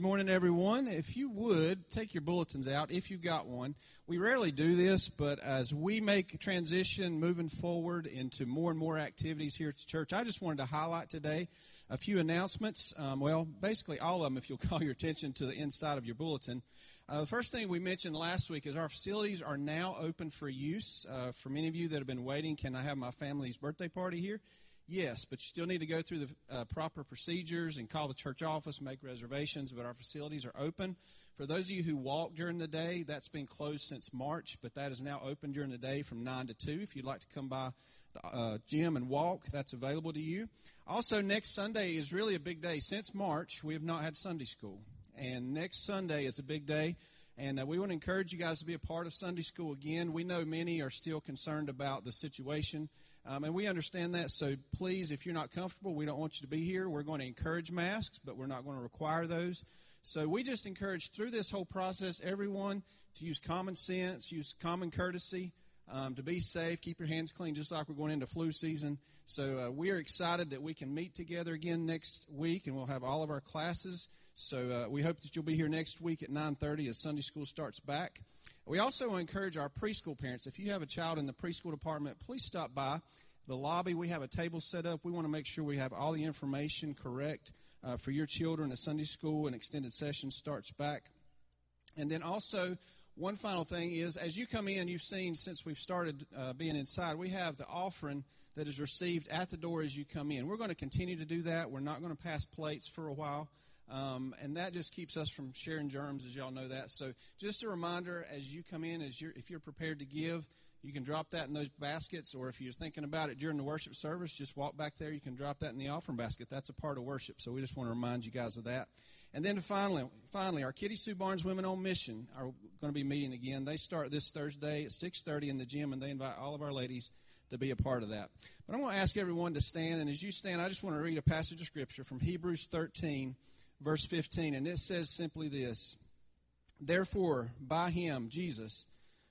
good morning, everyone. If you would take your bulletins out, if you've got one. We rarely do this, but as we make transition moving forward into more and more activities here at the church, I just wanted to highlight today a few announcements. Um, well, basically all of them, if you'll call your attention to the inside of your bulletin. Uh, the first thing we mentioned last week is our facilities are now open for use. Uh, for many of you that have been waiting, can I have my family's birthday party here? Yes, but you still need to go through the uh, proper procedures and call the church office, make reservations, but our facilities are open. For those of you who walk during the day, that's been closed since March, but that is now open during the day from 9 to 2. If you'd like to come by the uh, gym and walk, that's available to you. Also, next Sunday is really a big day. Since March, we have not had Sunday school. And next Sunday is a big day. And uh, we want to encourage you guys to be a part of Sunday school again. We know many are still concerned about the situation um, and we understand that. So please, if you're not comfortable, we don't want you to be here. We're going to encourage masks, but we're not going to require those. So we just encourage through this whole process everyone to use common sense, use common courtesy, um, to be safe, keep your hands clean, just like we're going into flu season. So uh, we are excited that we can meet together again next week, and we'll have all of our classes. So uh, we hope that you'll be here next week at 9:30 as Sunday school starts back. We also encourage our preschool parents. If you have a child in the preschool department, please stop by the lobby. We have a table set up. We want to make sure we have all the information correct uh, for your children. A Sunday school and extended session starts back. And then also, one final thing is as you come in, you've seen since we've started uh, being inside, we have the offering that is received at the door as you come in. We're going to continue to do that. We're not going to pass plates for a while. Um, and that just keeps us from sharing germs, as y'all know that. So, just a reminder as you come in, as you're, if you're prepared to give, you can drop that in those baskets, or if you're thinking about it during the worship service, just walk back there. You can drop that in the offering basket. That's a part of worship. So, we just want to remind you guys of that. And then finally, finally, our Kitty Sue Barnes Women on Mission are going to be meeting again. They start this Thursday at 6:30 in the gym, and they invite all of our ladies to be a part of that. But I'm going to ask everyone to stand, and as you stand, I just want to read a passage of scripture from Hebrews 13 verse 15, and it says simply this Therefore, by him, Jesus,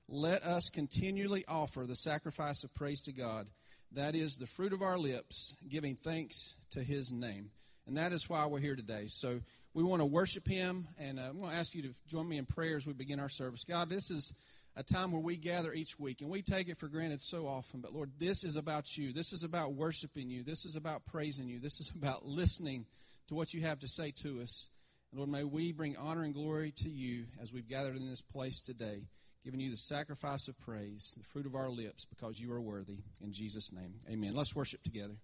let us continually offer the sacrifice of praise to God. That is the fruit of our lips, giving thanks to his name. And that is why we're here today. So we want to worship him, and I'm going to ask you to join me in prayer as we begin our service. God, this is a time where we gather each week, and we take it for granted so often. But Lord, this is about you. This is about worshiping you. This is about praising you. This is about listening to what you have to say to us. And Lord, may we bring honor and glory to you as we've gathered in this place today, giving you the sacrifice of praise, the fruit of our lips, because you are worthy. In Jesus' name, amen. Let's worship together.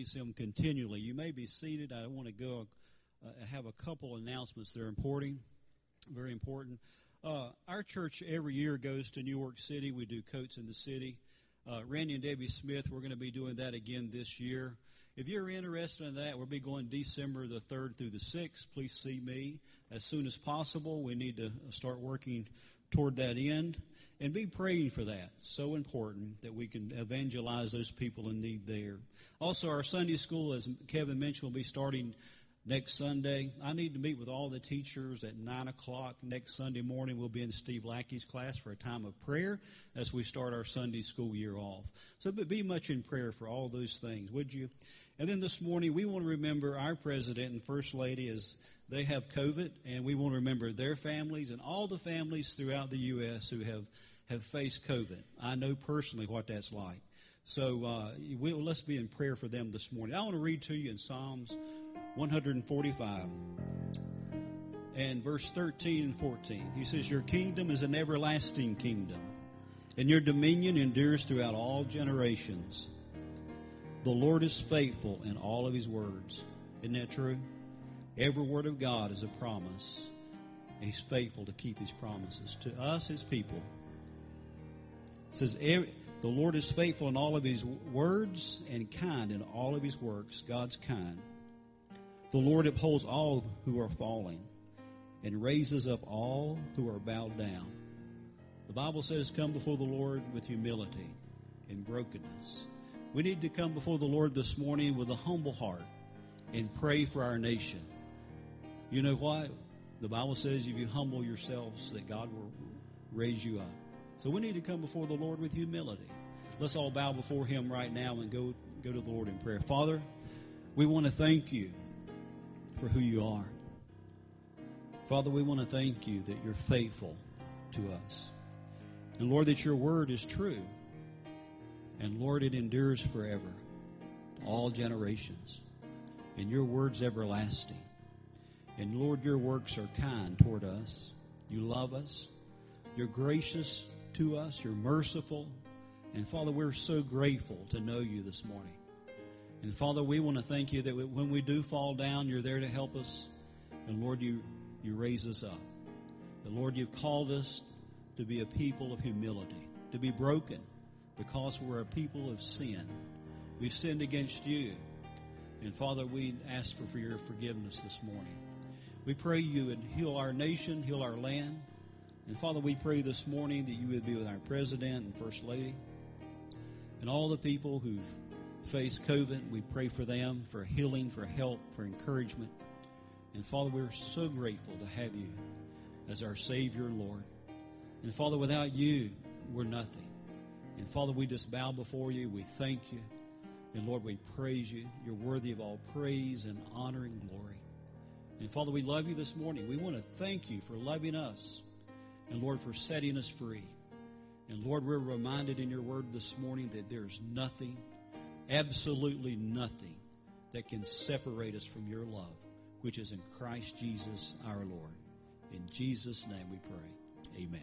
Praise Him continually. You may be seated. I want to go uh, have a couple announcements that are important, very important. Uh, our church every year goes to New York City. We do coats in the city. Uh, Randy and Debbie Smith, we're going to be doing that again this year. If you're interested in that, we'll be going December the 3rd through the 6th. Please see me as soon as possible. We need to start working toward that end and be praying for that. So important that we can evangelize those people in need there. Also, our Sunday school, as Kevin mentioned, will be starting next Sunday. I need to meet with all the teachers at 9 o'clock next Sunday morning. We'll be in Steve Lackey's class for a time of prayer as we start our Sunday school year off. So be much in prayer for all those things, would you? And then this morning, we want to remember our president and first lady as they have COVID, and we want to remember their families and all the families throughout the U.S. who have, have faced COVID. I know personally what that's like. So uh, we, let's be in prayer for them this morning. I want to read to you in Psalms 145 and verse 13 and 14. He says, Your kingdom is an everlasting kingdom, and your dominion endures throughout all generations. The Lord is faithful in all of his words. Isn't that true? Every word of God is a promise. He's faithful to keep his promises to us, his people. Says, The Lord is faithful in all of his words and kind in all of his works. God's kind. The Lord upholds all who are falling and raises up all who are bowed down. The Bible says, Come before the Lord with humility and brokenness. We need to come before the Lord this morning with a humble heart and pray for our nation. You know what? The Bible says if you humble yourselves, that God will raise you up. So we need to come before the Lord with humility. Let's all bow before Him right now and go, go to the Lord in prayer. Father, we want to thank you for who you are. Father, we want to thank you that you're faithful to us. And Lord, that your word is true. And Lord, it endures forever, all generations. And your word's everlasting. And Lord, your works are kind toward us. You love us. You're gracious to us. You're merciful. And Father, we're so grateful to know you this morning. And Father, we want to thank you that when we do fall down, you're there to help us. And Lord, you, you raise us up. And Lord, you've called us to be a people of humility, to be broken because we're a people of sin. We've sinned against you. And Father, we ask for, for your forgiveness this morning. We pray you would heal our nation, heal our land. And Father, we pray this morning that you would be with our president and first lady and all the people who've faced COVID. We pray for them, for healing, for help, for encouragement. And Father, we're so grateful to have you as our Savior and Lord. And Father, without you, we're nothing. And Father, we just bow before you. We thank you. And Lord, we praise you. You're worthy of all praise and honor and glory. And Father, we love you this morning. We want to thank you for loving us. And Lord, for setting us free. And Lord, we're reminded in your word this morning that there's nothing, absolutely nothing, that can separate us from your love, which is in Christ Jesus our Lord. In Jesus' name we pray. Amen.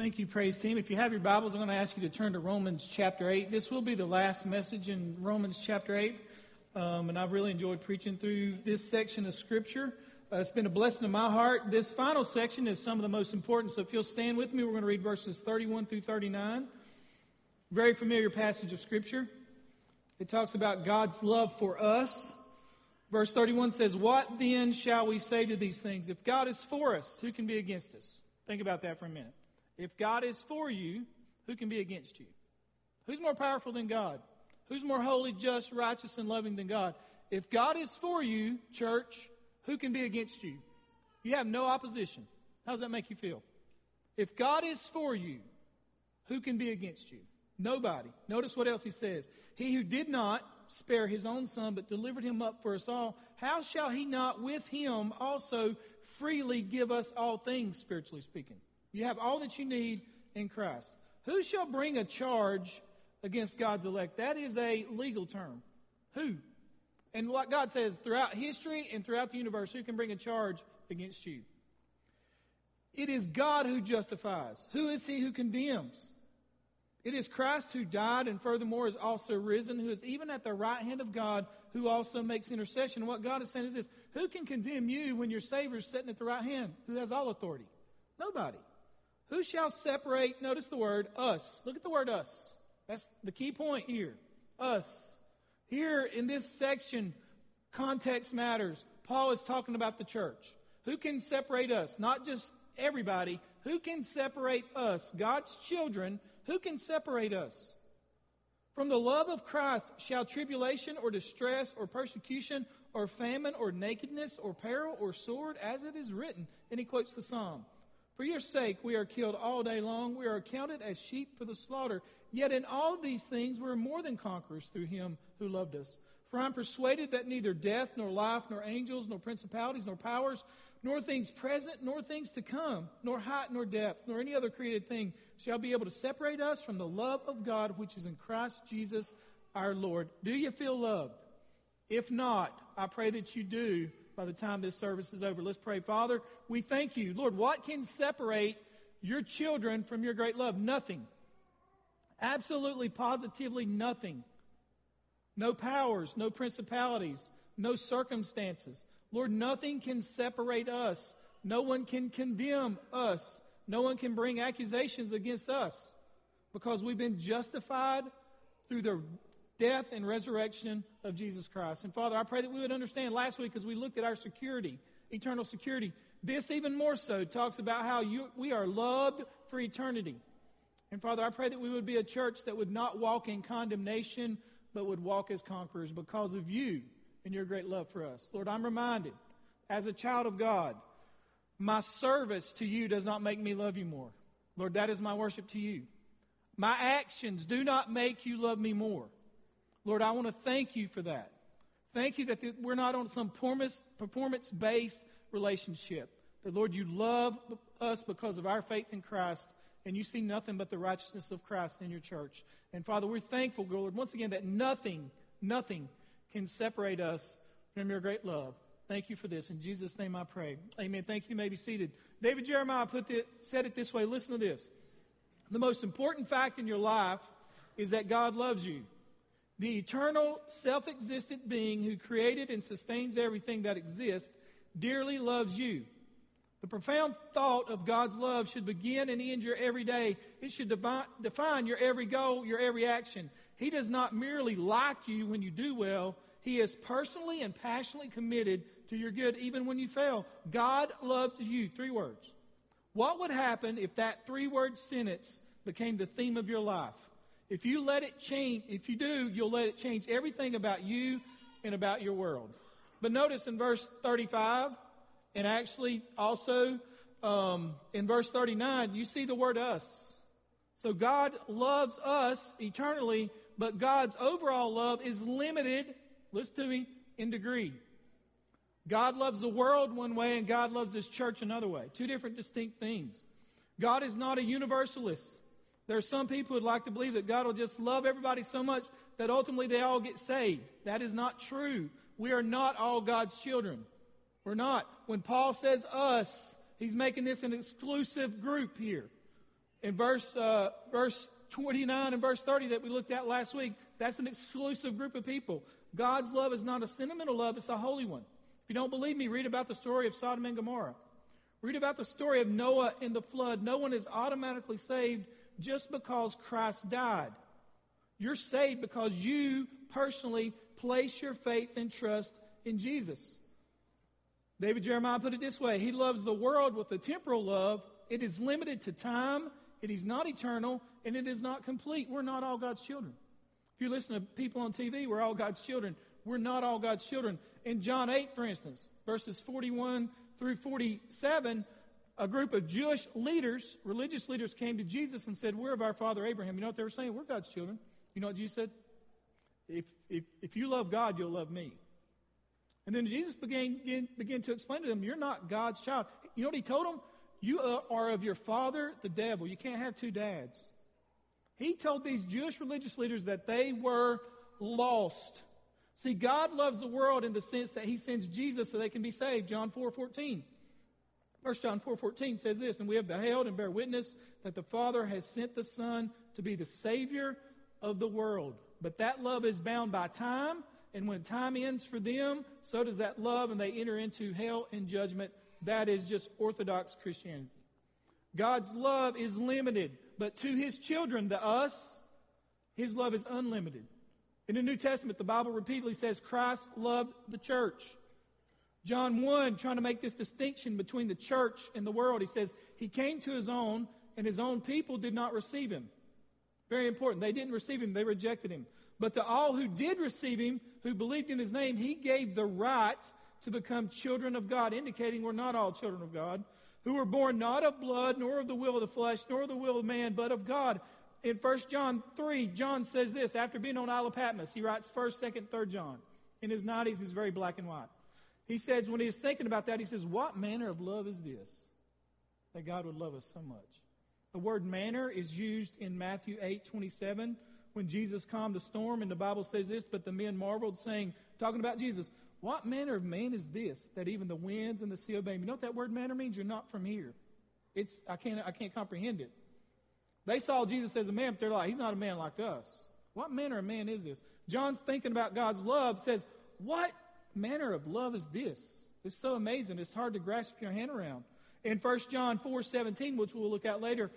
Thank you, praise team. If you have your Bibles, I'm going to ask you to turn to Romans chapter 8. This will be the last message in Romans chapter 8. Um, and I've really enjoyed preaching through this section of Scripture. Uh, it's been a blessing to my heart. This final section is some of the most important. So if you'll stand with me, we're going to read verses 31 through 39. Very familiar passage of Scripture. It talks about God's love for us. Verse 31 says, What then shall we say to these things? If God is for us, who can be against us? Think about that for a minute. If God is for you, who can be against you? Who's more powerful than God? Who's more holy, just, righteous, and loving than God? If God is for you, church, who can be against you? You have no opposition. How does that make you feel? If God is for you, who can be against you? Nobody. Notice what else he says. He who did not spare his own son, but delivered him up for us all, how shall he not with him also freely give us all things, spiritually speaking? You have all that you need in Christ. Who shall bring a charge against God's elect? That is a legal term. Who? And what God says throughout history and throughout the universe, who can bring a charge against you? It is God who justifies. Who is he who condemns? It is Christ who died and furthermore is also risen, who is even at the right hand of God, who also makes intercession. What God is saying is this Who can condemn you when your Savior is sitting at the right hand, who has all authority? Nobody. Who shall separate, notice the word, us. Look at the word us. That's the key point here. Us. Here in this section, context matters. Paul is talking about the church. Who can separate us? Not just everybody. Who can separate us? God's children. Who can separate us? From the love of Christ shall tribulation or distress or persecution or famine or nakedness or peril or sword, as it is written. And he quotes the psalm. For your sake, we are killed all day long. We are accounted as sheep for the slaughter. Yet in all these things, we are more than conquerors through him who loved us. For I'm persuaded that neither death, nor life, nor angels, nor principalities, nor powers, nor things present, nor things to come, nor height, nor depth, nor any other created thing shall be able to separate us from the love of God which is in Christ Jesus our Lord. Do you feel loved? If not, I pray that you do by the time this service is over. Let's pray. Father, we thank you. Lord, what can separate your children from your great love? Nothing. Absolutely, positively nothing. No powers, no principalities, no circumstances. Lord, nothing can separate us. No one can condemn us. No one can bring accusations against us because we've been justified through the death and resurrection of Jesus Christ. And Father, I pray that we would understand last week as we looked at our security, eternal security, this even more so talks about how you, we are loved for eternity. And Father, I pray that we would be a church that would not walk in condemnation, but would walk as conquerors because of you and your great love for us. Lord, I'm reminded as a child of God, my service to you does not make me love you more. Lord, that is my worship to you. My actions do not make you love me more. Lord, I want to thank you for that. Thank you that we're not on some performance based relationship. That, Lord, you love us because of our faith in Christ, and you see nothing but the righteousness of Christ in your church. And Father, we're thankful, Lord, once again, that nothing, nothing can separate us from your great love. Thank you for this. In Jesus' name I pray. Amen. Thank you. you may be seated. David Jeremiah put the, said it this way. Listen to this. The most important fact in your life is that God loves you. The eternal, self existent being who created and sustains everything that exists dearly loves you. The profound thought of God's love should begin and end your every day. It should define your every goal, your every action. He does not merely like you when you do well, He is personally and passionately committed to your good, even when you fail. God loves you. Three words. What would happen if that three word sentence became the theme of your life? If you let it change, if you do, you'll let it change everything about you and about your world. But notice in verse 35, and actually also um, in verse 39, you see the word us. So God loves us eternally, but God's overall love is limited, listen to me, in degree. God loves the world one way, and God loves his church another way. Two different distinct things. God is not a universalist. There are some people who'd like to believe that God will just love everybody so much that ultimately they all get saved. That is not true. We are not all God's children. We're not. When Paul says us, he's making this an exclusive group here. In verse, uh, verse 29 and verse 30 that we looked at last week, that's an exclusive group of people. God's love is not a sentimental love, it's a holy one. If you don't believe me, read about the story of Sodom and Gomorrah. Read about the story of Noah in the flood. No one is automatically saved just because Christ died. You're saved because you personally place your faith and trust in Jesus. David Jeremiah put it this way He loves the world with a temporal love. It is limited to time, it is not eternal, and it is not complete. We're not all God's children. If you listen to people on TV, we're all God's children. We're not all God's children. In John 8, for instance, verses 41 through 47, a group of Jewish leaders, religious leaders, came to Jesus and said, We're of our father Abraham. You know what they were saying? We're God's children. You know what Jesus said? If, if, if you love God, you'll love me. And then Jesus began, began, began to explain to them, You're not God's child. You know what he told them? You uh, are of your father, the devil. You can't have two dads. He told these Jewish religious leaders that they were lost. See, God loves the world in the sense that he sends Jesus so they can be saved. John 4 14. 1 John 4:14 says this, and we have beheld and bear witness that the Father has sent the Son to be the Savior of the world. But that love is bound by time, and when time ends for them, so does that love, and they enter into hell and judgment. That is just Orthodox Christianity. God's love is limited, but to his children, the us, his love is unlimited. In the New Testament, the Bible repeatedly says Christ loved the church. John 1, trying to make this distinction between the church and the world, he says, He came to his own, and his own people did not receive him. Very important. They didn't receive him, they rejected him. But to all who did receive him, who believed in his name, he gave the right to become children of God, indicating we're not all children of God, who were born not of blood, nor of the will of the flesh, nor of the will of man, but of God. In 1 John 3, John says this after being on Isle of Patmos, he writes 1st, 2nd, 3rd John. In his 90s, he's very black and white. He says, when he thinking about that, he says, What manner of love is this? That God would love us so much. The word manner is used in Matthew 8 27 when Jesus calmed a storm, and the Bible says this, but the men marveled, saying, talking about Jesus, What manner of man is this that even the winds and the sea obey him? You know what that word manner means? You're not from here. It's I can't I can't comprehend it. They saw Jesus as a man, but they're like, He's not a man like us. What manner of man is this? John's thinking about God's love, says, What manner of love is this? It's so amazing. It's hard to grasp your hand around. In 1 John 4 17, which we'll look at later,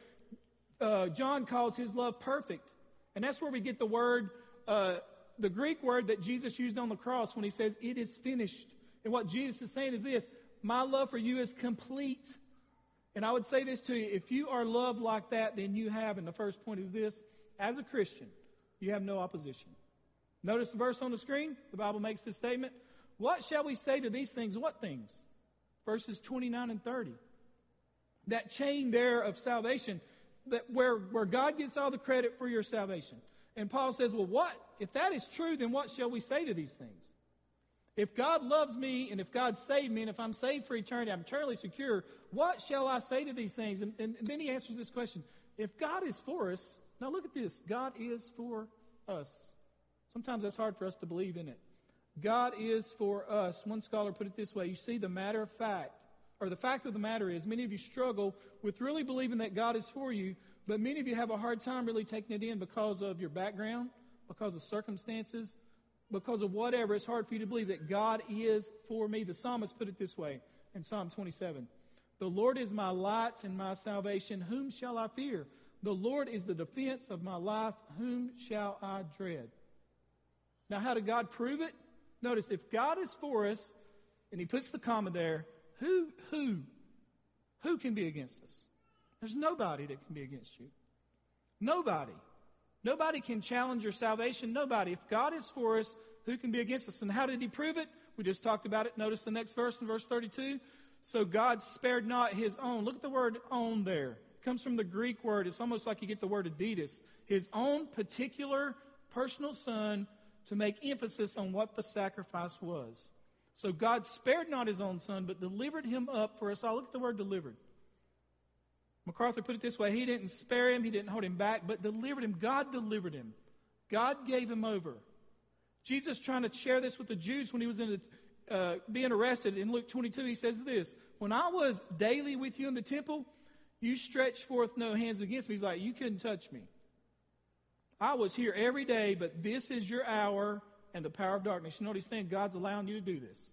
uh, John calls his love perfect. And that's where we get the word, uh, the Greek word that Jesus used on the cross when he says, It is finished. And what Jesus is saying is this My love for you is complete. And I would say this to you if you are loved like that, then you have, and the first point is this as a Christian, you have no opposition. Notice the verse on the screen. The Bible makes this statement. What shall we say to these things? What things? Verses 29 and 30. That chain there of salvation, that where, where God gets all the credit for your salvation. And Paul says, Well, what? If that is true, then what shall we say to these things? If God loves me and if God saved me and if I'm saved for eternity, I'm eternally secure, what shall I say to these things? And, and, and then he answers this question If God is for us, now look at this God is for us. Sometimes that's hard for us to believe in it. God is for us. One scholar put it this way You see, the matter of fact, or the fact of the matter is, many of you struggle with really believing that God is for you, but many of you have a hard time really taking it in because of your background, because of circumstances, because of whatever. It's hard for you to believe that God is for me. The psalmist put it this way in Psalm 27 The Lord is my light and my salvation. Whom shall I fear? The Lord is the defense of my life. Whom shall I dread? Now, how did God prove it? Notice, if God is for us, and he puts the comma there, who, who, who can be against us? There's nobody that can be against you. Nobody. Nobody can challenge your salvation. Nobody. If God is for us, who can be against us? And how did he prove it? We just talked about it. Notice the next verse in verse 32. So God spared not his own. Look at the word own there. It comes from the Greek word. It's almost like you get the word Adidas. His own particular personal son to make emphasis on what the sacrifice was. So God spared not his own son, but delivered him up for us all. Look at the word delivered. MacArthur put it this way He didn't spare him, he didn't hold him back, but delivered him. God delivered him. God gave him over. Jesus trying to share this with the Jews when he was in the, uh, being arrested in Luke 22, he says this When I was daily with you in the temple, you stretched forth no hands against me. He's like, You couldn't touch me. I was here every day, but this is your hour and the power of darkness. You know what he's saying? God's allowing you to do this.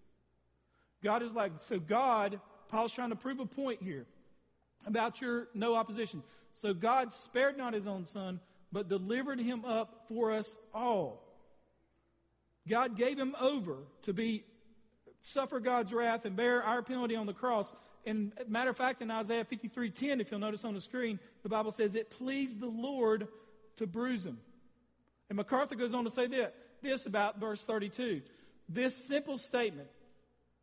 God is like, so God, Paul's trying to prove a point here about your no opposition. So God spared not his own son, but delivered him up for us all. God gave him over to be suffer God's wrath and bear our penalty on the cross. And matter of fact, in Isaiah 53:10, if you'll notice on the screen, the Bible says it pleased the Lord to bruise him. And MacArthur goes on to say that, this about verse 32. This simple statement,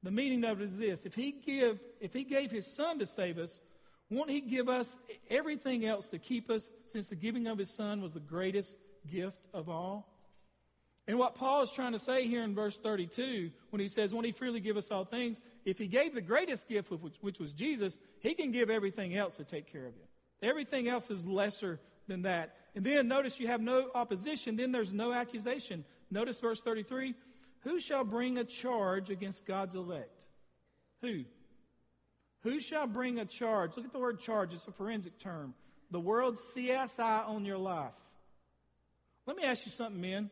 the meaning of it is this if he, give, if he gave his son to save us, won't he give us everything else to keep us, since the giving of his son was the greatest gift of all? And what Paul is trying to say here in verse 32, when he says, Won't he freely give us all things? If he gave the greatest gift, which, which was Jesus, he can give everything else to take care of you. Everything else is lesser than that. And then notice you have no opposition, then there's no accusation. Notice verse 33 Who shall bring a charge against God's elect? Who? Who shall bring a charge? Look at the word charge, it's a forensic term. The world's CSI on your life. Let me ask you something, men.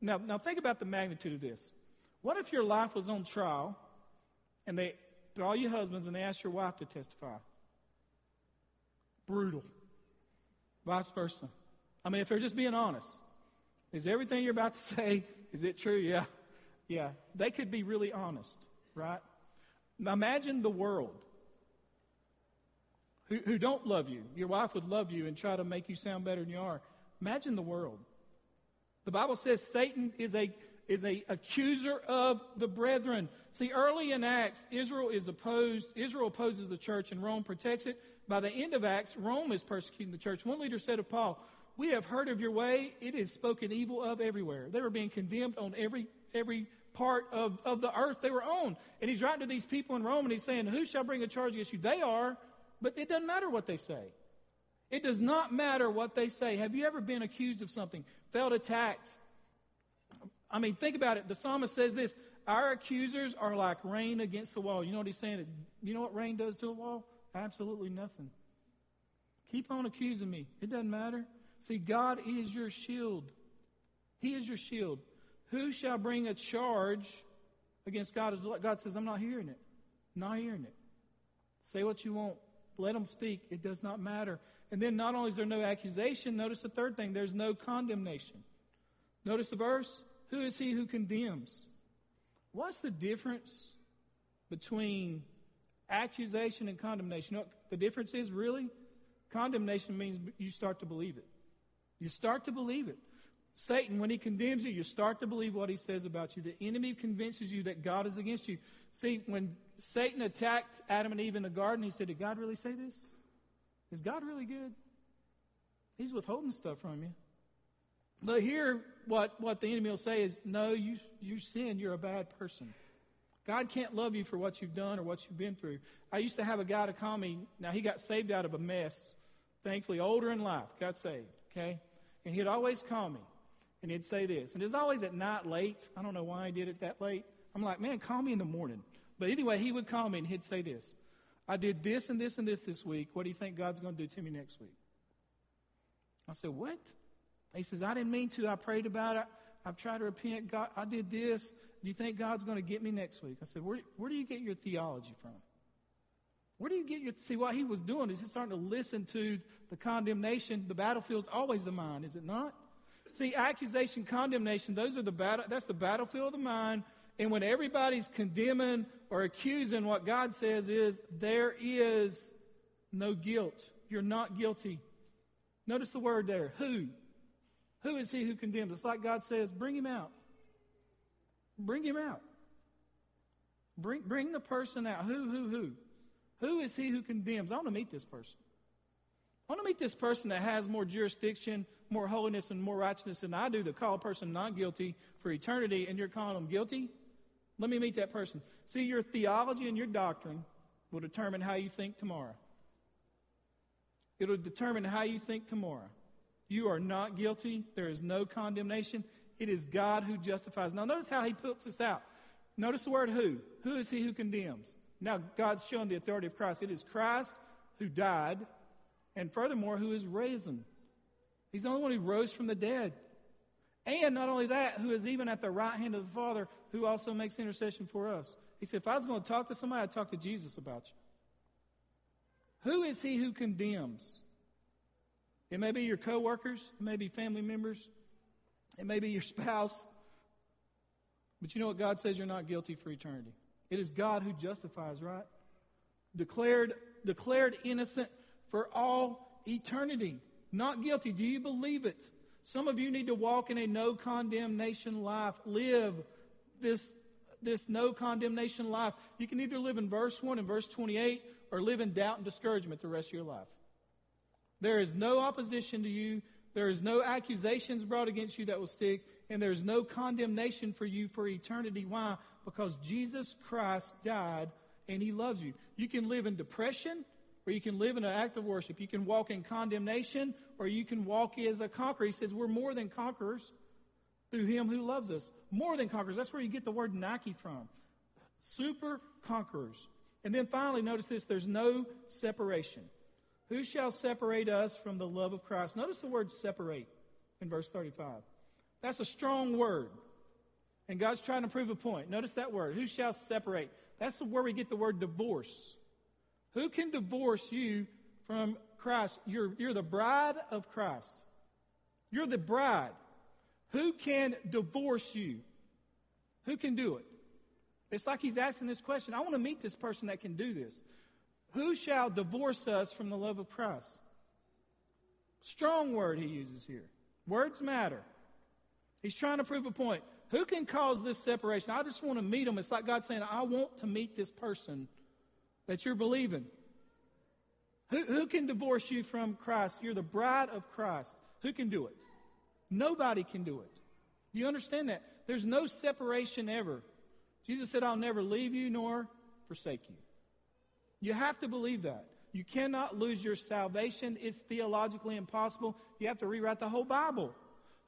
Now, now think about the magnitude of this. What if your life was on trial and they, all your husbands, and they asked your wife to testify? Brutal. Vice versa. I mean, if they're just being honest, is everything you're about to say, is it true? Yeah. Yeah. They could be really honest, right? Now imagine the world who, who don't love you. Your wife would love you and try to make you sound better than you are. Imagine the world. The Bible says Satan is a is a accuser of the brethren. See, early in Acts, Israel is opposed. Israel opposes the church, and Rome protects it. By the end of Acts, Rome is persecuting the church. One leader said of Paul, "We have heard of your way; it is spoken evil of everywhere." They were being condemned on every every part of, of the earth they were on. And he's writing to these people in Rome and he's saying, Who shall bring a charge against you? They are, but it doesn't matter what they say. It does not matter what they say. Have you ever been accused of something, felt attacked? I mean, think about it. The psalmist says this Our accusers are like rain against the wall. You know what he's saying? You know what rain does to a wall? Absolutely nothing. Keep on accusing me. It doesn't matter. See, God is your shield. He is your shield. Who shall bring a charge against God? God says, I'm not hearing it. Not hearing it. Say what you want. Let them speak. It does not matter. And then not only is there no accusation, notice the third thing there's no condemnation. Notice the verse. Who is he who condemns? What's the difference between accusation and condemnation? You know the difference is really? Condemnation means you start to believe it. You start to believe it. Satan, when he condemns you, you start to believe what he says about you. The enemy convinces you that God is against you. See, when Satan attacked Adam and Eve in the garden, he said, Did God really say this? Is God really good? He's withholding stuff from you. But here, what, what the enemy will say is, No, you, you sin, you're a bad person. God can't love you for what you've done or what you've been through. I used to have a guy to call me. Now, he got saved out of a mess. Thankfully, older in life, got saved, okay? And he'd always call me. And he'd say this. And it was always at night late. I don't know why he did it that late. I'm like, man, call me in the morning. But anyway, he would call me and he'd say this I did this and this and this this week. What do you think God's going to do to me next week? I said, What? He says, I didn't mean to. I prayed about it. I've tried to repent. God, I did this. Do you think God's going to get me next week? I said, Where, where do you get your theology from? Where do you get your. See, what he was doing is he's starting to listen to the condemnation. The battlefield's always the mind, is it not? See, accusation, condemnation, those are the battle, that's the battlefield of the mind. And when everybody's condemning or accusing, what God says is, there is no guilt. You're not guilty. Notice the word there. Who? Who is he who condemns? It's like God says, bring him out. Bring him out. Bring, bring the person out. Who, who, who? Who is he who condemns? I want to meet this person. I want to meet this person that has more jurisdiction, more holiness, and more righteousness than I do that call a person not guilty for eternity, and you're calling them guilty? Let me meet that person. See, your theology and your doctrine will determine how you think tomorrow. It'll determine how you think tomorrow. You are not guilty. There is no condemnation. It is God who justifies. Now, notice how he puts this out. Notice the word who. Who is he who condemns? Now, God's showing the authority of Christ. It is Christ who died, and furthermore, who is risen. He's the only one who rose from the dead. And not only that, who is even at the right hand of the Father, who also makes intercession for us. He said, if I was going to talk to somebody, I'd talk to Jesus about you. Who is he who condemns? It may be your coworkers, it may be family members, it may be your spouse. But you know what God says you're not guilty for eternity. It is God who justifies, right? Declared declared innocent for all eternity. Not guilty. Do you believe it? Some of you need to walk in a no condemnation life. Live this, this no condemnation life. You can either live in verse 1 and verse 28 or live in doubt and discouragement the rest of your life. There is no opposition to you. There is no accusations brought against you that will stick. And there is no condemnation for you for eternity. Why? Because Jesus Christ died and he loves you. You can live in depression or you can live in an act of worship. You can walk in condemnation or you can walk as a conqueror. He says we're more than conquerors through him who loves us. More than conquerors. That's where you get the word Nike from. Super conquerors. And then finally, notice this there's no separation. Who shall separate us from the love of Christ? Notice the word separate in verse 35. That's a strong word. And God's trying to prove a point. Notice that word. Who shall separate? That's where we get the word divorce. Who can divorce you from Christ? You're, you're the bride of Christ. You're the bride. Who can divorce you? Who can do it? It's like he's asking this question. I want to meet this person that can do this. Who shall divorce us from the love of Christ? Strong word he uses here. Words matter. He's trying to prove a point. Who can cause this separation? I just want to meet him. It's like God saying, I want to meet this person that you're believing. Who, who can divorce you from Christ? You're the bride of Christ. Who can do it? Nobody can do it. Do you understand that? There's no separation ever. Jesus said, I'll never leave you nor forsake you. You have to believe that. You cannot lose your salvation. It's theologically impossible. You have to rewrite the whole Bible.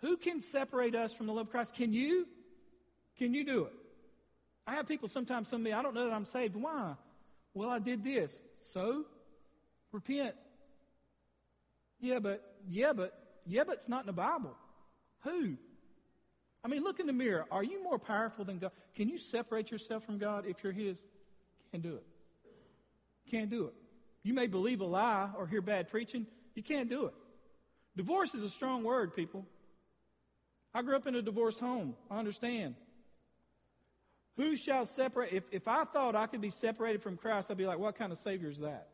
Who can separate us from the love of Christ? Can you? Can you do it? I have people sometimes tell me, I don't know that I'm saved. Why? Well, I did this. So? Repent. Yeah, but, yeah, but, yeah, but it's not in the Bible. Who? I mean, look in the mirror. Are you more powerful than God? Can you separate yourself from God if you're His? Can't do it. Can't do it. You may believe a lie or hear bad preaching. You can't do it. Divorce is a strong word, people. I grew up in a divorced home. I understand. Who shall separate? If, if I thought I could be separated from Christ, I'd be like, what kind of Savior is that?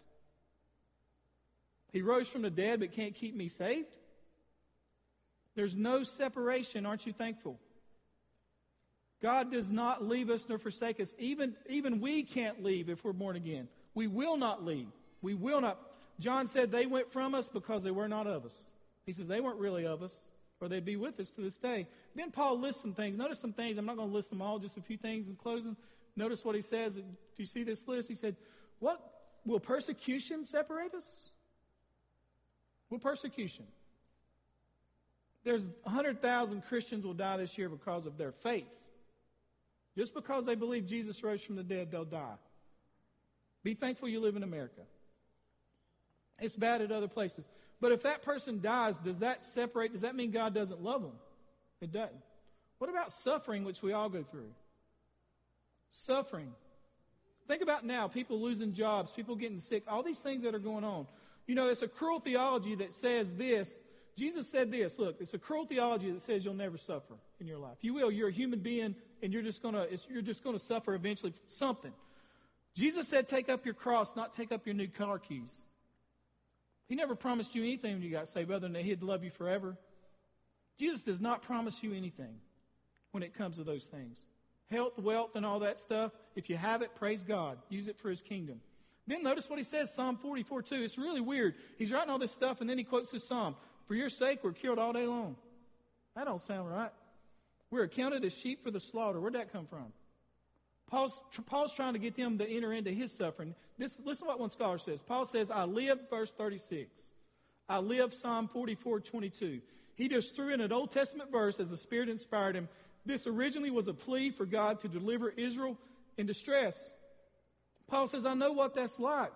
He rose from the dead but can't keep me saved? There's no separation. Aren't you thankful? God does not leave us nor forsake us. Even, even we can't leave if we're born again. We will not leave. We will not. John said they went from us because they were not of us. He says they weren't really of us, or they'd be with us to this day. Then Paul lists some things. Notice some things. I'm not going to list them all, just a few things in closing. Notice what he says. If you see this list, he said, What will persecution separate us? Will persecution? There's 100,000 Christians will die this year because of their faith. Just because they believe Jesus rose from the dead, they'll die. Be thankful you live in America. It's bad at other places. But if that person dies, does that separate? Does that mean God doesn't love them? It doesn't. What about suffering, which we all go through? Suffering. Think about now people losing jobs, people getting sick, all these things that are going on. You know, it's a cruel theology that says this. Jesus said this look, it's a cruel theology that says you'll never suffer in your life. You will. You're a human being, and you're just going to you're just to suffer eventually something. Jesus said, Take up your cross, not take up your new car keys. He never promised you anything when you got saved other than that He'd love you forever. Jesus does not promise you anything when it comes to those things. Health, wealth, and all that stuff. If you have it, praise God. Use it for His kingdom. Then notice what he says, Psalm 44 2. It's really weird. He's writing all this stuff, and then he quotes this psalm For your sake, we're killed all day long. That don't sound right. We're accounted as sheep for the slaughter. Where'd that come from? Paul's, Paul's trying to get them to enter into his suffering. This, listen to what one scholar says. Paul says, I live, verse 36. I live, Psalm 44, 22. He just threw in an Old Testament verse as the Spirit inspired him. This originally was a plea for God to deliver Israel in distress. Paul says, I know what that's like.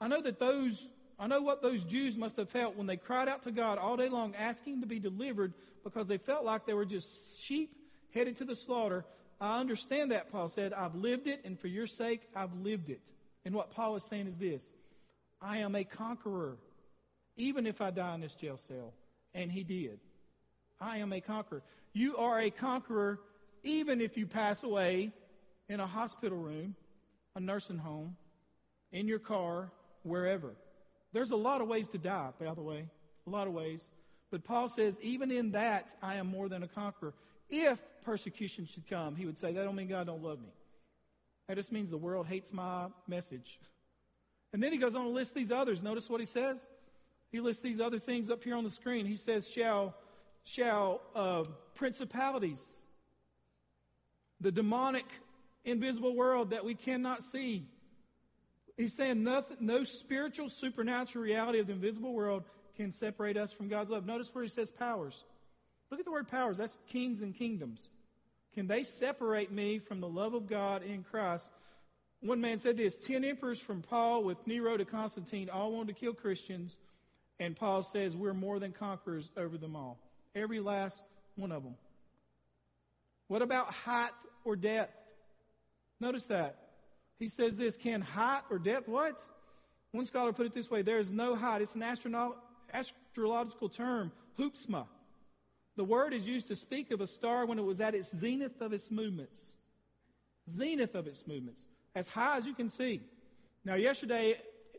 I know that those, I know what those Jews must have felt when they cried out to God all day long asking to be delivered because they felt like they were just sheep headed to the slaughter. I understand that, Paul said. I've lived it, and for your sake, I've lived it. And what Paul is saying is this I am a conqueror, even if I die in this jail cell. And he did. I am a conqueror. You are a conqueror, even if you pass away in a hospital room, a nursing home, in your car, wherever. There's a lot of ways to die, by the way, a lot of ways. But Paul says, even in that, I am more than a conqueror if persecution should come, he would say, That don't mean God don't love me. That just means the world hates my message. And then he goes on to list these others. Notice what he says? He lists these other things up here on the screen. He says, Shall, shall uh, principalities, the demonic, invisible world that we cannot see. He's saying nothing, no spiritual, supernatural reality of the invisible world can separate us from God's love. Notice where he says powers. Look at the word powers. That's kings and kingdoms. Can they separate me from the love of God in Christ? One man said this Ten emperors from Paul with Nero to Constantine all wanted to kill Christians, and Paul says we're more than conquerors over them all. Every last one of them. What about height or depth? Notice that. He says this Can height or depth, what? One scholar put it this way there is no height. It's an astrono- astrological term, hupsma. The word is used to speak of a star when it was at its zenith of its movements. Zenith of its movements. As high as you can see. Now, yesterday,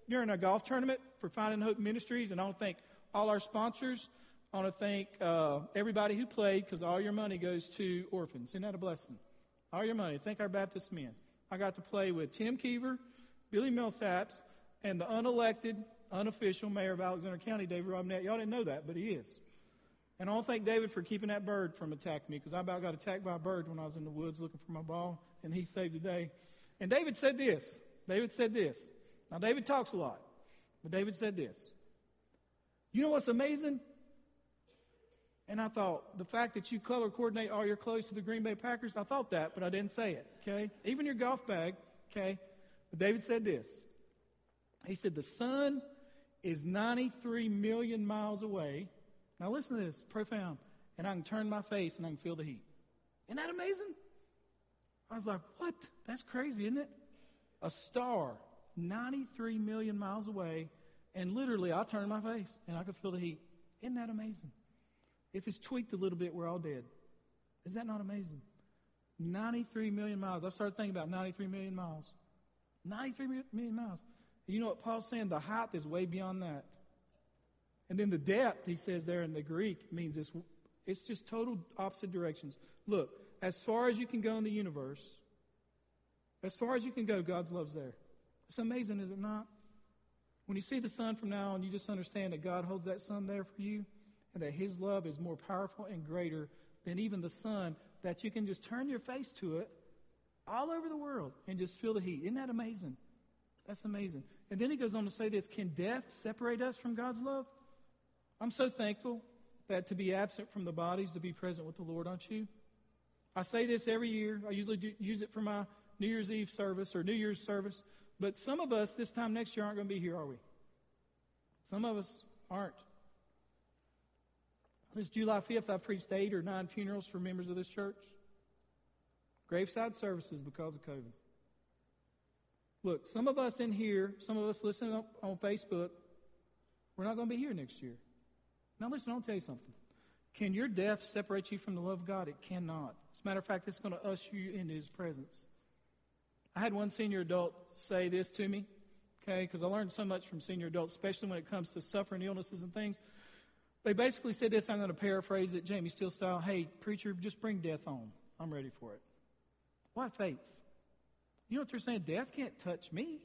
during a golf tournament for Finding Hope Ministries, and I want to thank all our sponsors. I want to thank uh, everybody who played because all your money goes to orphans. Isn't that a blessing? All your money. Thank our Baptist men. I got to play with Tim Keever, Billy Millsaps, and the unelected, unofficial mayor of Alexander County, David Robinette. Y'all didn't know that, but he is. And I don't thank David for keeping that bird from attacking me because I about got attacked by a bird when I was in the woods looking for my ball, and he saved the day. And David said this. David said this. Now, David talks a lot, but David said this. You know what's amazing? And I thought, the fact that you color coordinate all your clothes to the Green Bay Packers, I thought that, but I didn't say it, okay? Even your golf bag, okay? But David said this. He said, The sun is 93 million miles away. Now listen to this, profound. And I can turn my face and I can feel the heat. Isn't that amazing? I was like, What? That's crazy, isn't it? A star 93 million miles away, and literally I turn my face and I can feel the heat. Isn't that amazing? If it's tweaked a little bit, we're all dead. Is that not amazing? 93 million miles. I started thinking about 93 million miles. 93 million miles. You know what Paul's saying? The height is way beyond that. And then the depth, he says there in the Greek, means it's, it's just total opposite directions. Look, as far as you can go in the universe, as far as you can go, God's love's there. It's amazing, is it not? When you see the sun from now on, you just understand that God holds that sun there for you and that His love is more powerful and greater than even the sun, that you can just turn your face to it all over the world and just feel the heat. Isn't that amazing? That's amazing. And then he goes on to say this Can death separate us from God's love? I'm so thankful that to be absent from the bodies, to be present with the Lord, aren't you? I say this every year. I usually do, use it for my New Year's Eve service or New Year's service. But some of us this time next year aren't going to be here, are we? Some of us aren't. This July 5th, I preached eight or nine funerals for members of this church. Graveside services because of COVID. Look, some of us in here, some of us listening on Facebook, we're not going to be here next year. Now, listen, I'll tell you something. Can your death separate you from the love of God? It cannot. As a matter of fact, it's going to usher you into His presence. I had one senior adult say this to me, okay, because I learned so much from senior adults, especially when it comes to suffering illnesses and things. They basically said this, I'm going to paraphrase it, Jamie Steele style. Hey, preacher, just bring death on. I'm ready for it. What faith? You know what they're saying? Death can't touch me.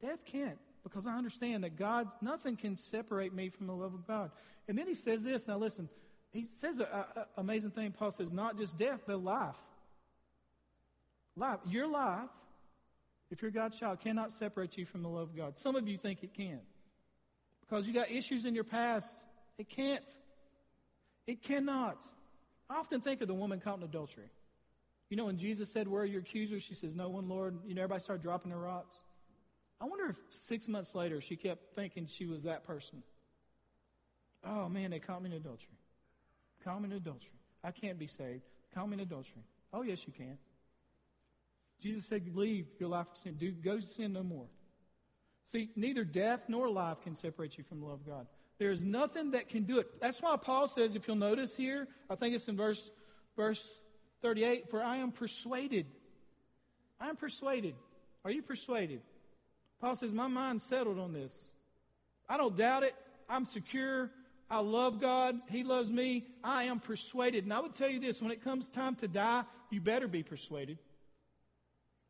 Death can't because I understand that God, nothing can separate me from the love of God. And then he says this. Now listen, he says an amazing thing. Paul says, not just death, but life. Life. Your life, if you're God's child, cannot separate you from the love of God. Some of you think it can because you got issues in your past. It can't. It cannot. I often think of the woman caught in adultery. You know, when Jesus said, Where are your accusers? She says, No one, Lord. You know, everybody started dropping their rocks. I wonder if six months later she kept thinking she was that person. Oh, man, they caught me in adultery. Caught me in adultery. I can't be saved. Caught me in adultery. Oh, yes, you can. Jesus said, Leave your life of sin. Do, go sin no more. See, neither death nor life can separate you from the love of God. There's nothing that can do it. That's why Paul says, if you'll notice here, I think it's in verse, verse 38 For I am persuaded. I am persuaded. Are you persuaded? Paul says, My mind's settled on this. I don't doubt it. I'm secure. I love God. He loves me. I am persuaded. And I would tell you this when it comes time to die, you better be persuaded.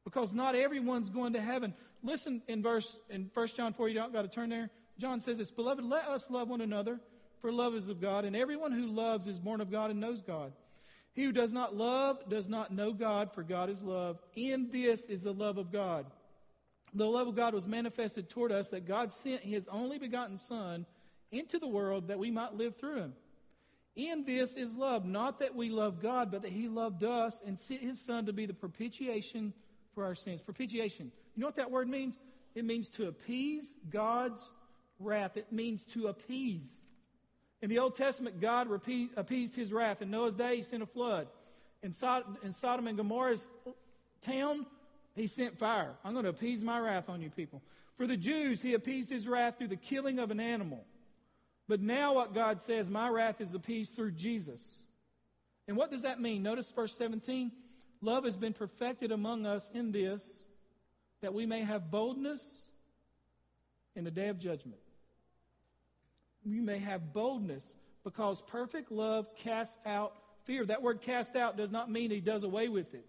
Because not everyone's going to heaven. Listen in verse in 1 John 4, you don't got to turn there. John says this, Beloved, let us love one another, for love is of God, and everyone who loves is born of God and knows God. He who does not love does not know God, for God is love. In this is the love of God. The love of God was manifested toward us that God sent his only begotten Son into the world that we might live through him. In this is love, not that we love God, but that he loved us and sent his Son to be the propitiation for our sins. Propitiation. You know what that word means? It means to appease God's wrath. It means to appease. In the Old Testament, God repeat, appeased his wrath. In Noah's day, he sent a flood. In, Sod- in Sodom and Gomorrah's town, he sent fire. I'm going to appease my wrath on you people. For the Jews, he appeased his wrath through the killing of an animal. But now, what God says, my wrath is appeased through Jesus. And what does that mean? Notice verse 17. Love has been perfected among us in this, that we may have boldness in the day of judgment We may have boldness because perfect love casts out fear. That word cast out does not mean he does away with it.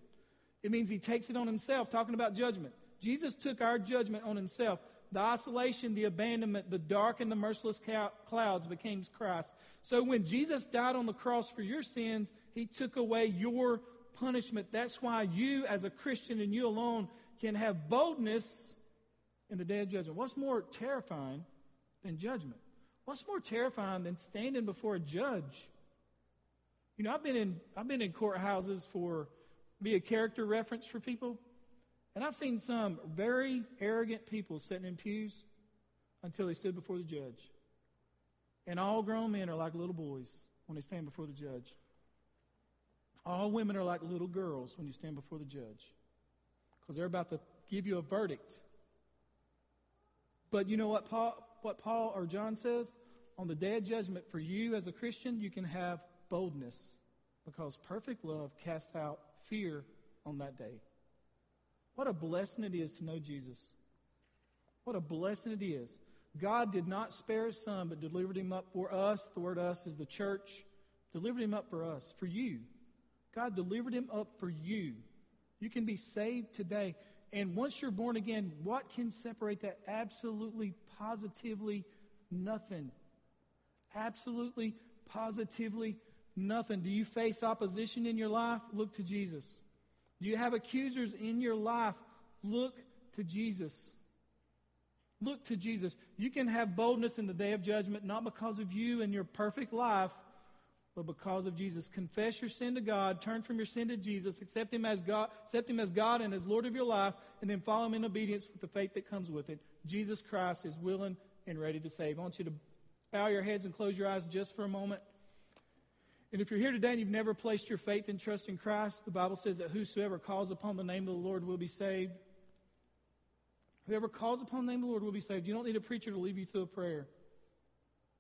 It means he takes it on himself, talking about judgment. Jesus took our judgment on himself. the isolation, the abandonment, the dark and the merciless clouds became Christ. So when Jesus died on the cross for your sins, he took away your punishment. That's why you, as a Christian and you alone, can have boldness in the day of judgment. What's more terrifying than judgment? What's more terrifying than standing before a judge? You know, I've been in I've been in courthouses for be a character reference for people. And I've seen some very arrogant people sitting in pews until they stood before the judge. And all grown men are like little boys when they stand before the judge. All women are like little girls when you stand before the judge because they're about to give you a verdict. But you know what Paul, what Paul or John says? On the day of judgment, for you as a Christian, you can have boldness because perfect love casts out fear on that day. What a blessing it is to know Jesus. What a blessing it is. God did not spare his son, but delivered him up for us. The word us is the church. Delivered him up for us, for you. God delivered him up for you. You can be saved today. And once you're born again, what can separate that? Absolutely, positively nothing. Absolutely, positively nothing. Do you face opposition in your life? Look to Jesus. Do you have accusers in your life? Look to Jesus. Look to Jesus. You can have boldness in the day of judgment, not because of you and your perfect life, but because of Jesus. Confess your sin to God, turn from your sin to Jesus, accept Him as God, accept Him as God and as Lord of your life, and then follow Him in obedience with the faith that comes with it. Jesus Christ is willing and ready to save. I want you to bow your heads and close your eyes just for a moment. And if you're here today and you've never placed your faith and trust in Christ, the Bible says that whosoever calls upon the name of the Lord will be saved. Whoever calls upon the name of the Lord will be saved. You don't need a preacher to lead you through a prayer.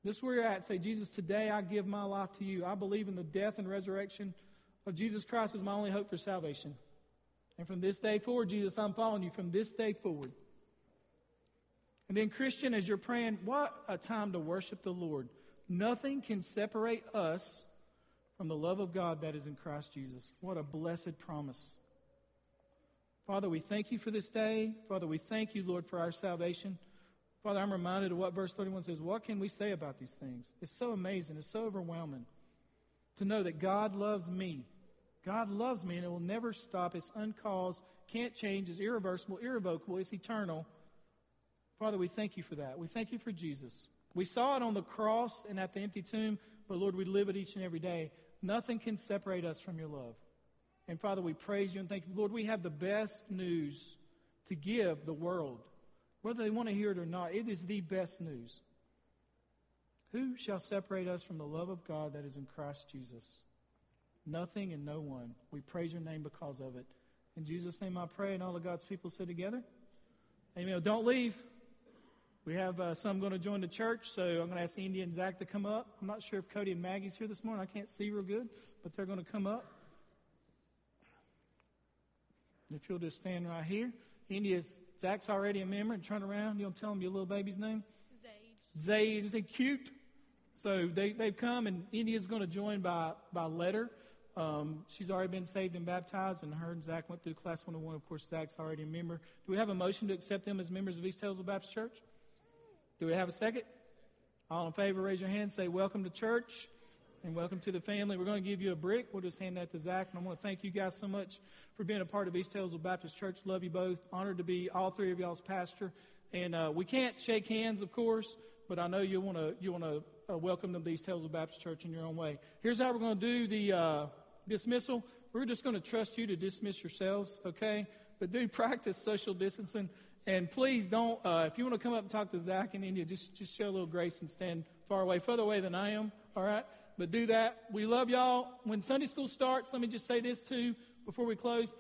This is where you're at. Say, Jesus, today I give my life to you. I believe in the death and resurrection of Jesus Christ as my only hope for salvation. And from this day forward, Jesus, I'm following you from this day forward. And then, Christian, as you're praying, what a time to worship the Lord. Nothing can separate us from the love of God that is in Christ Jesus. What a blessed promise. Father, we thank you for this day. Father, we thank you, Lord, for our salvation. Father, I'm reminded of what verse 31 says. What can we say about these things? It's so amazing. It's so overwhelming to know that God loves me. God loves me, and it will never stop. It's uncaused, can't change, it's irreversible, irrevocable, it's eternal. Father, we thank you for that. We thank you for Jesus. We saw it on the cross and at the empty tomb, but Lord, we live it each and every day. Nothing can separate us from your love. And Father, we praise you and thank you. Lord, we have the best news to give the world. Whether they want to hear it or not, it is the best news. Who shall separate us from the love of God that is in Christ Jesus? Nothing and no one. We praise your name because of it. In Jesus' name I pray, and all of God's people sit together. Amen. Don't leave. We have uh, some going to join the church, so I'm going to ask India and Zach to come up. I'm not sure if Cody and Maggie's here this morning. I can't see real good, but they're going to come up. If you'll just stand right here. India, Zach's already a member, and turn around. You'll tell him your little baby's name? Zage. Zage. Is he cute? So they, they've come, and India's going to join by, by letter. Um, she's already been saved and baptized, and her and Zach went through class 101. Of course, Zach's already a member. Do we have a motion to accept them as members of East Taylorsville Baptist Church? Do we have a second? All in favor, raise your hand. Say, Welcome to church and welcome to the family. We're going to give you a brick. We'll just hand that to Zach. And I want to thank you guys so much for being a part of East Taylorsville Baptist Church. Love you both. Honored to be all three of y'all's pastor. And uh, we can't shake hands, of course, but I know you want to you want to uh, welcome them to East Taylorsville Baptist Church in your own way. Here's how we're going to do the uh, dismissal. We're just going to trust you to dismiss yourselves, okay? But do practice social distancing. And please don't, uh, if you want to come up and talk to Zach and India, just, just show a little grace and stand far away, further away than I am, all right? But do that. We love y'all. When Sunday school starts, let me just say this too before we close.